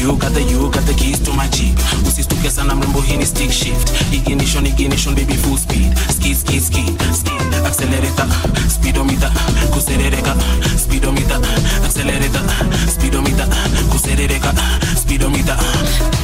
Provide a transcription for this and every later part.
You got the, you got the keys to my jeep. Usisituke sana mrembo, hii ni stick shift. Ignition, ignition, baby full speed. Skid, skid, skid, skid Accelerator, speedometer Kuserereka, speedometer Accelerator, speedometer Kuserereka, speedometer.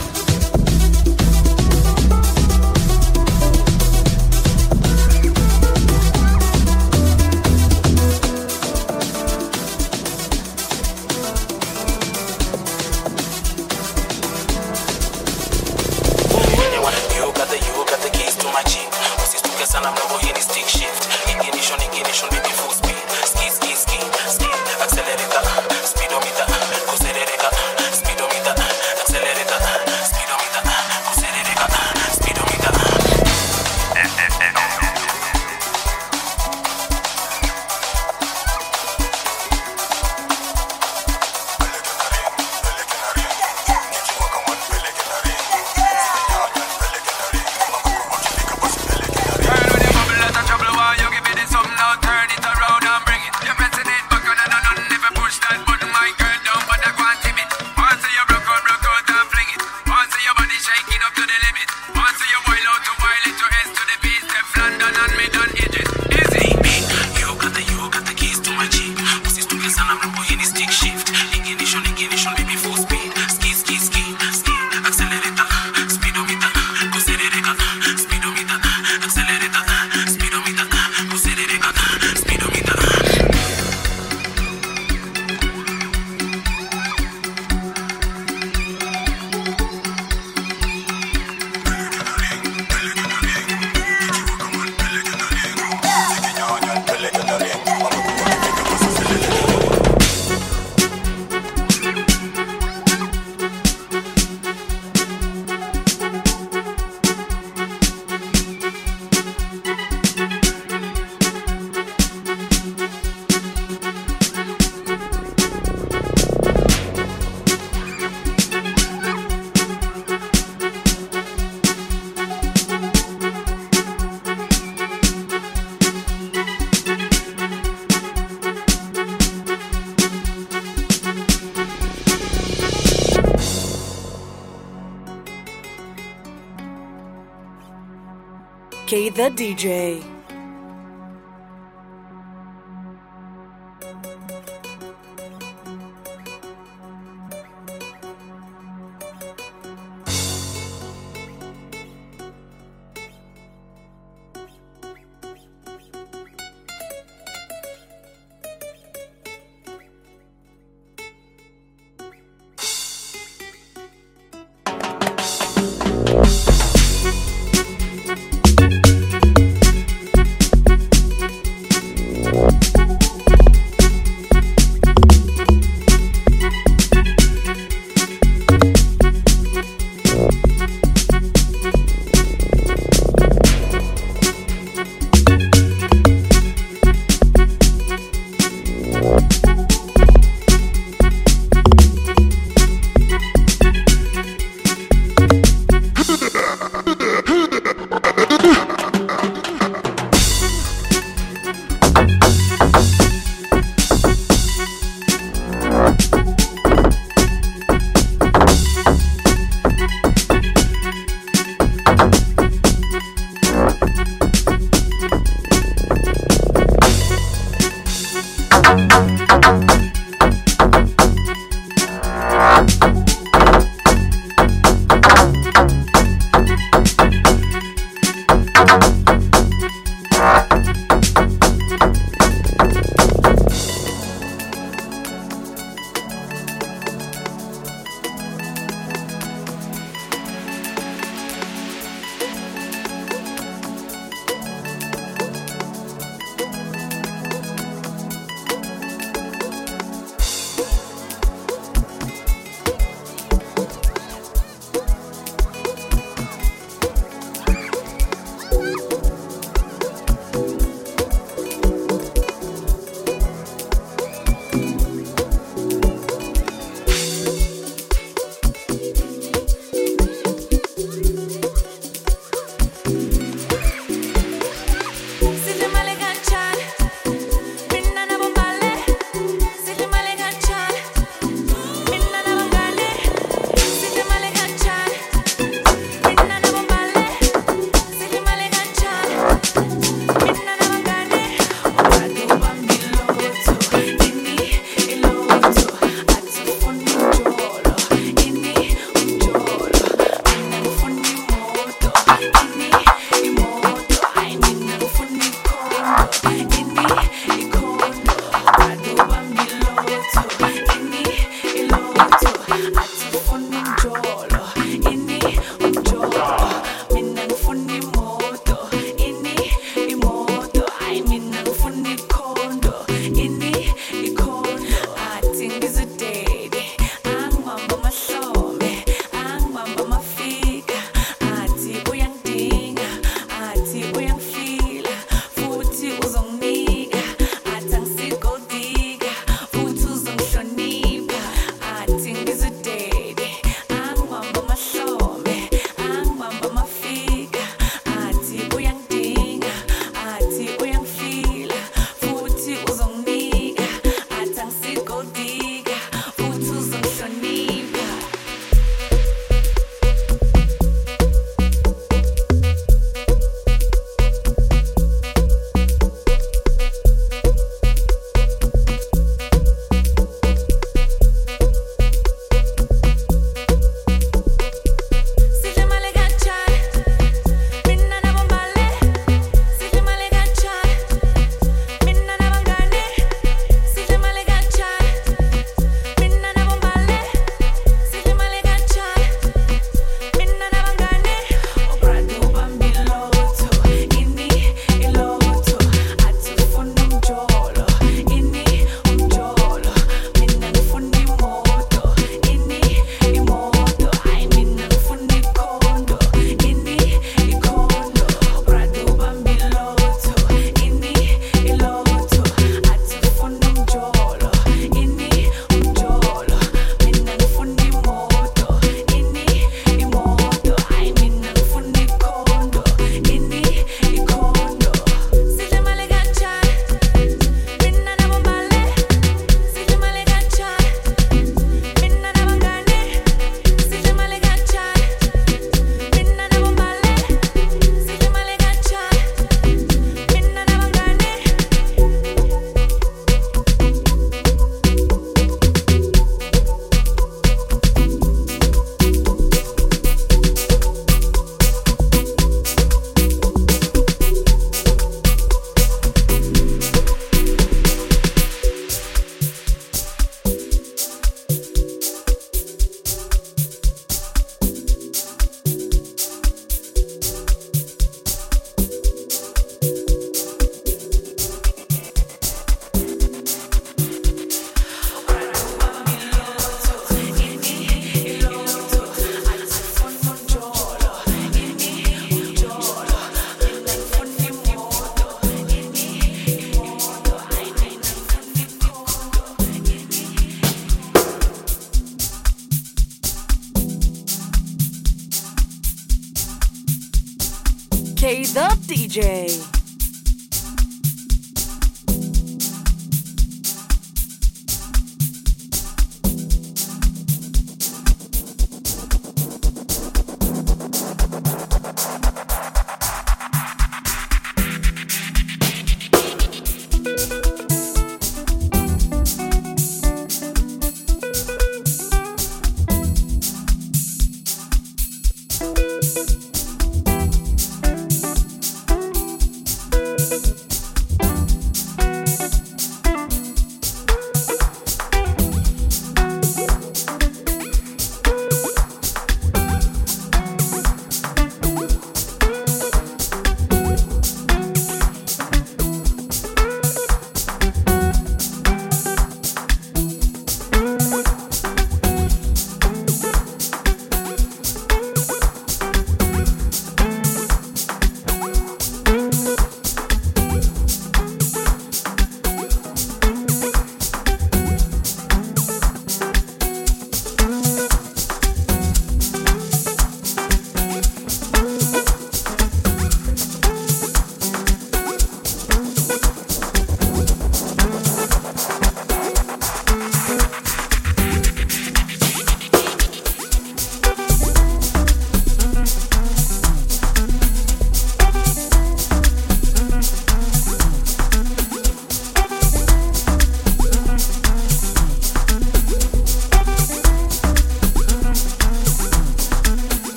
K the DJ.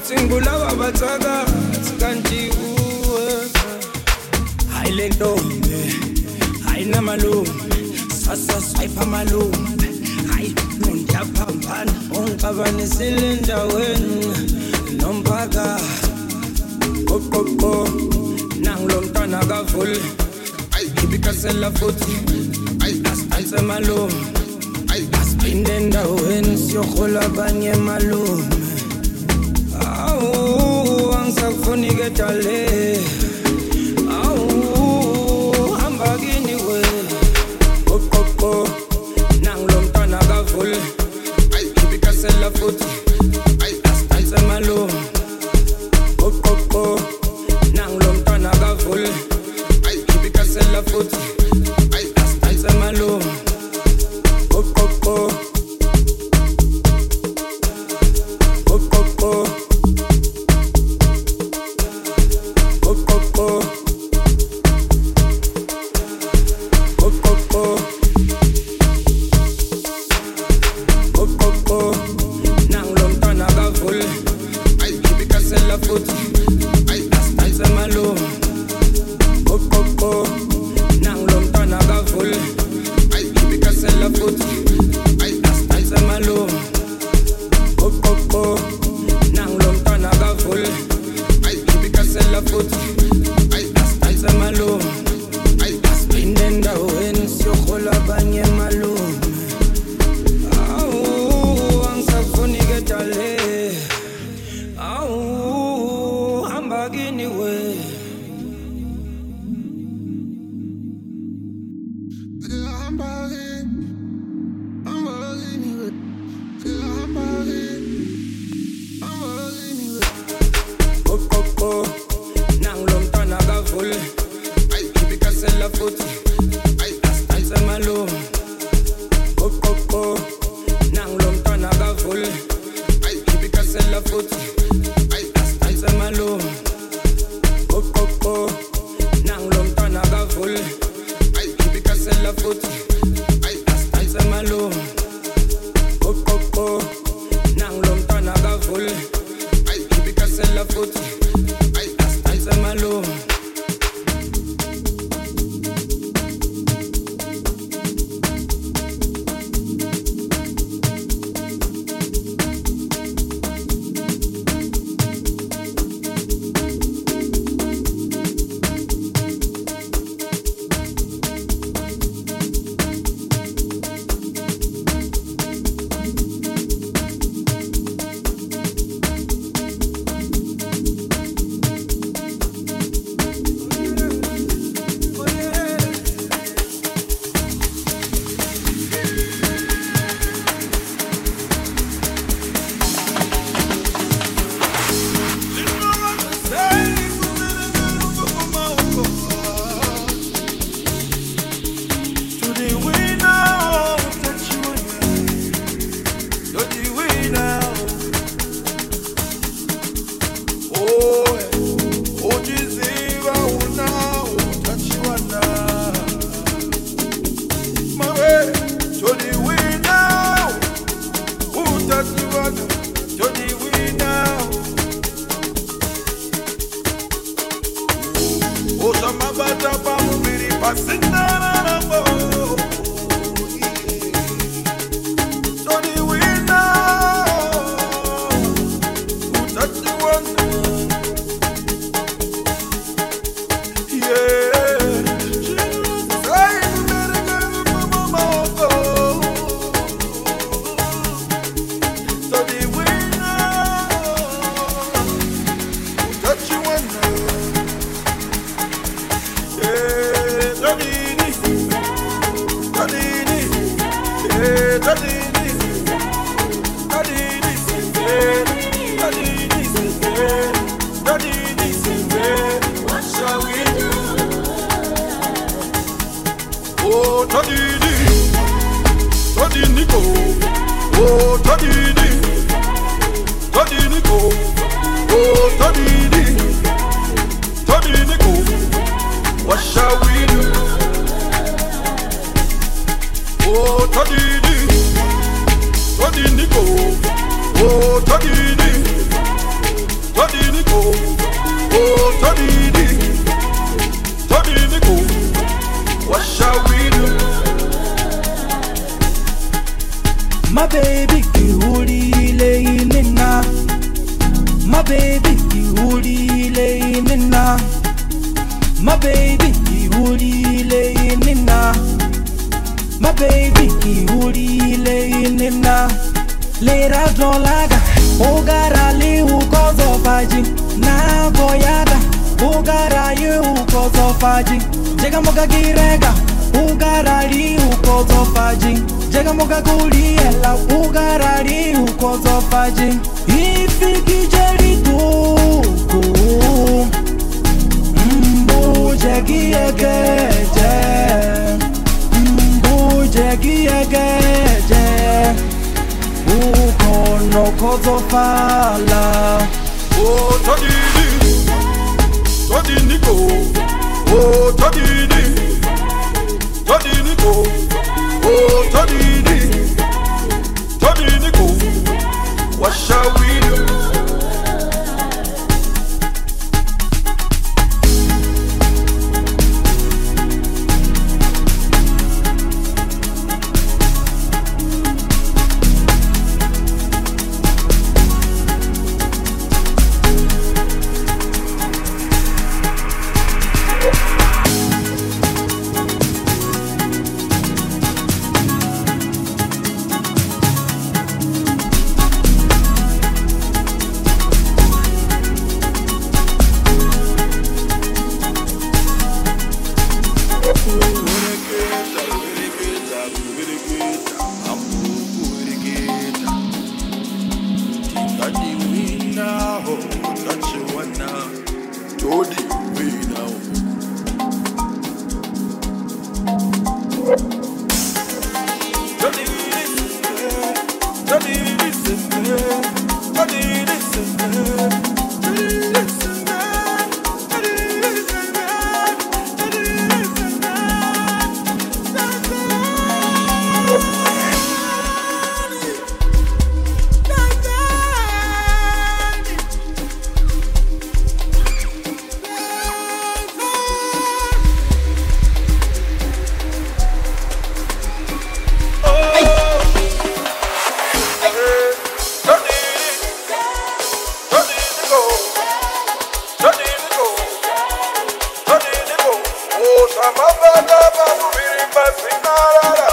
uthi ngibulawa bathakathi kanti uwe. Hayi le ntombi hayi namalume sasaswayipha amalume hayi nondiyaphambana ongixabanisile endaweni nomphakathi qoqoqo nangulo mntwana kavule. Ibikasela futhi asiphanse malume asiphinde endaweni siyorhola abanye malume kunike jale awu hamba kini wena oqoqo nangilomntwana kavule ayikhiphikasela futhi. My baby kiulile inena. My baby kiulile inena. My baby kiulile inena. My baby kiulile inena. Lera zolaga Ogara liu kozo faji. Na goyaga Ogara yu kozo faji. Jega moga girega Ogara liu kozo faji jekamuka kuliyela ukarali ukozofaci ifikijeliduku mbujekiyekeje mbujekiyekeje ukonokozofala oh, todini todiniko? Oh, todini todiniko? Oh, Tonini, Tonini, go. What shall we do? da da da.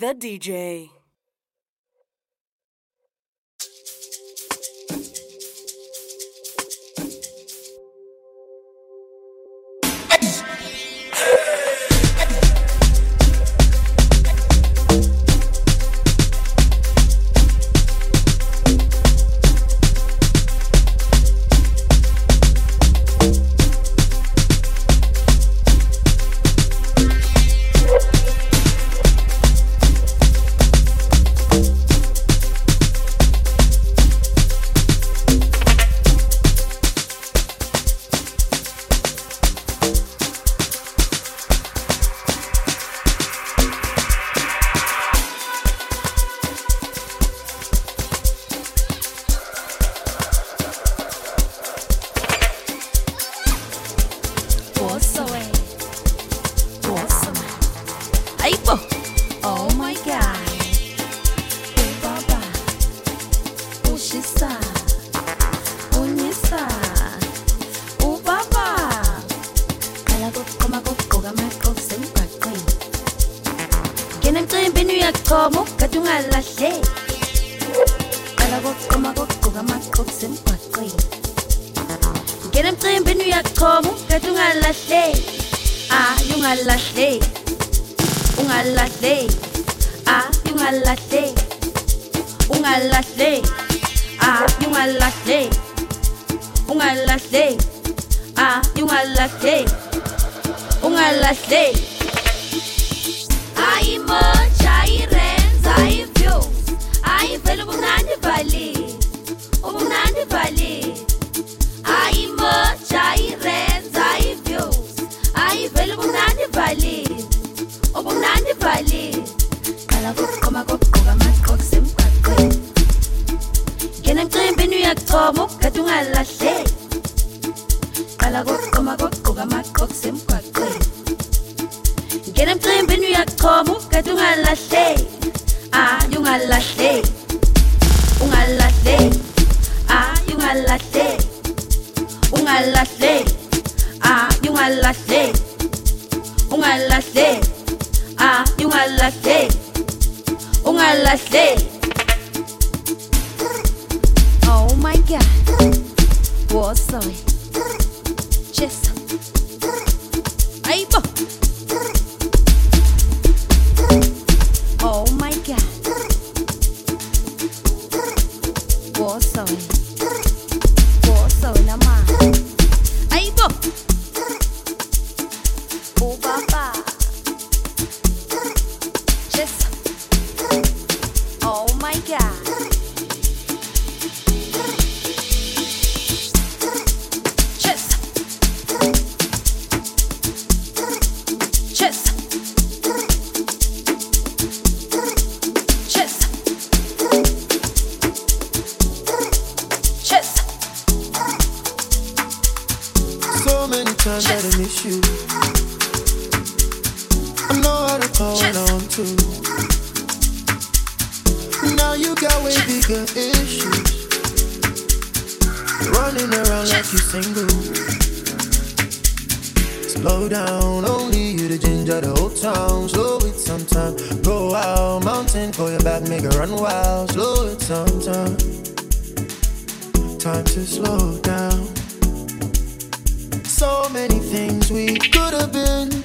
the DJ. I don't miss you. I know how to call when I want to. Now you got way bigger issues. Running around like you single. Slow down, only you the ginger, the whole town. Slow it sometime. Go out, mountain, call your back, make it run wild. Slow it sometime. Time to slow down so many things we could have been.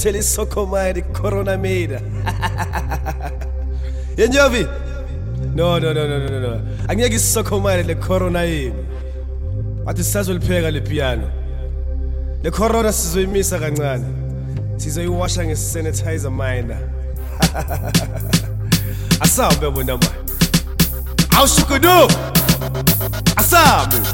Basilethele isokhomayida icorona mida yenjovi no no no no no no, no. Angeke isokhomayida le corona yini bathi sisazolipheka le piano. Le corona sizoyimisa kancane. Sizoyiwasha ngesanitizer mina asambe bona manje awushukudu. Asamu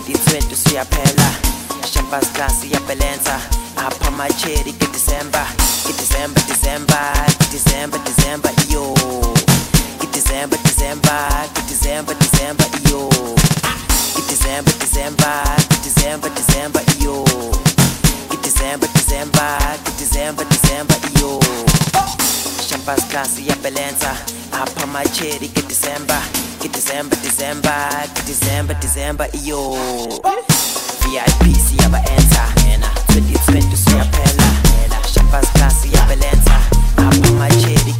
2020 siyaphela shampers class iyabhelensa apha amacheri ngedisemba idisemba disemba disemba disemba iyo idisemba disemba disemba disemba iyo idisemba disemba disemba disemba iyo idisemba disemba disemba disemba iyo shampers class iyabhelensa apha amacheri ngedisemba kidisemba disemba kidisemba disemba iyo. Vip siyabaenza 2020 siyaphela shapas class siyabelenza apha machedi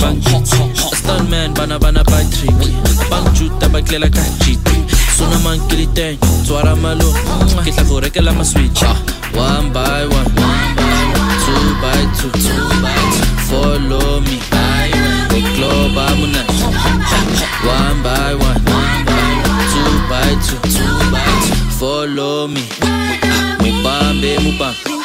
banjiti Stuntman bana bana Patrick Banju tabakle la kachiti Suna man kiliten eh. Tuara malo Kita kore ke lama switch. Ah, one by one. Two by two Follow me. Global Munash One by one. Two by two. Follow me. Mubambe mubambe.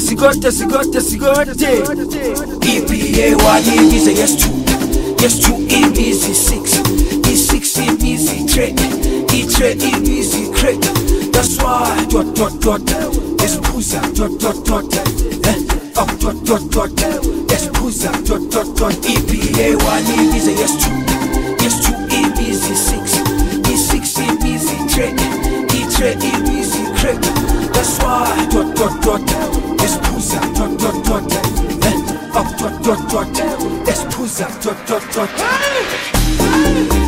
sigote sigote sigote sigote EPA YE is a yes two, Yes two E six. E six E three, E three E is That's why dot dot dot. Yes puza dot dot dot. Eh? Up dot dot dot. Yes puza dot dot dot. EPA YE is a yes two, Yes two E six. E six E three, E three E is that's why Tot, tot, tot, esposa Tot, tot, tot, eh Up, tot, tot, tot, esposa Tot, tot, tot, hey! Hey!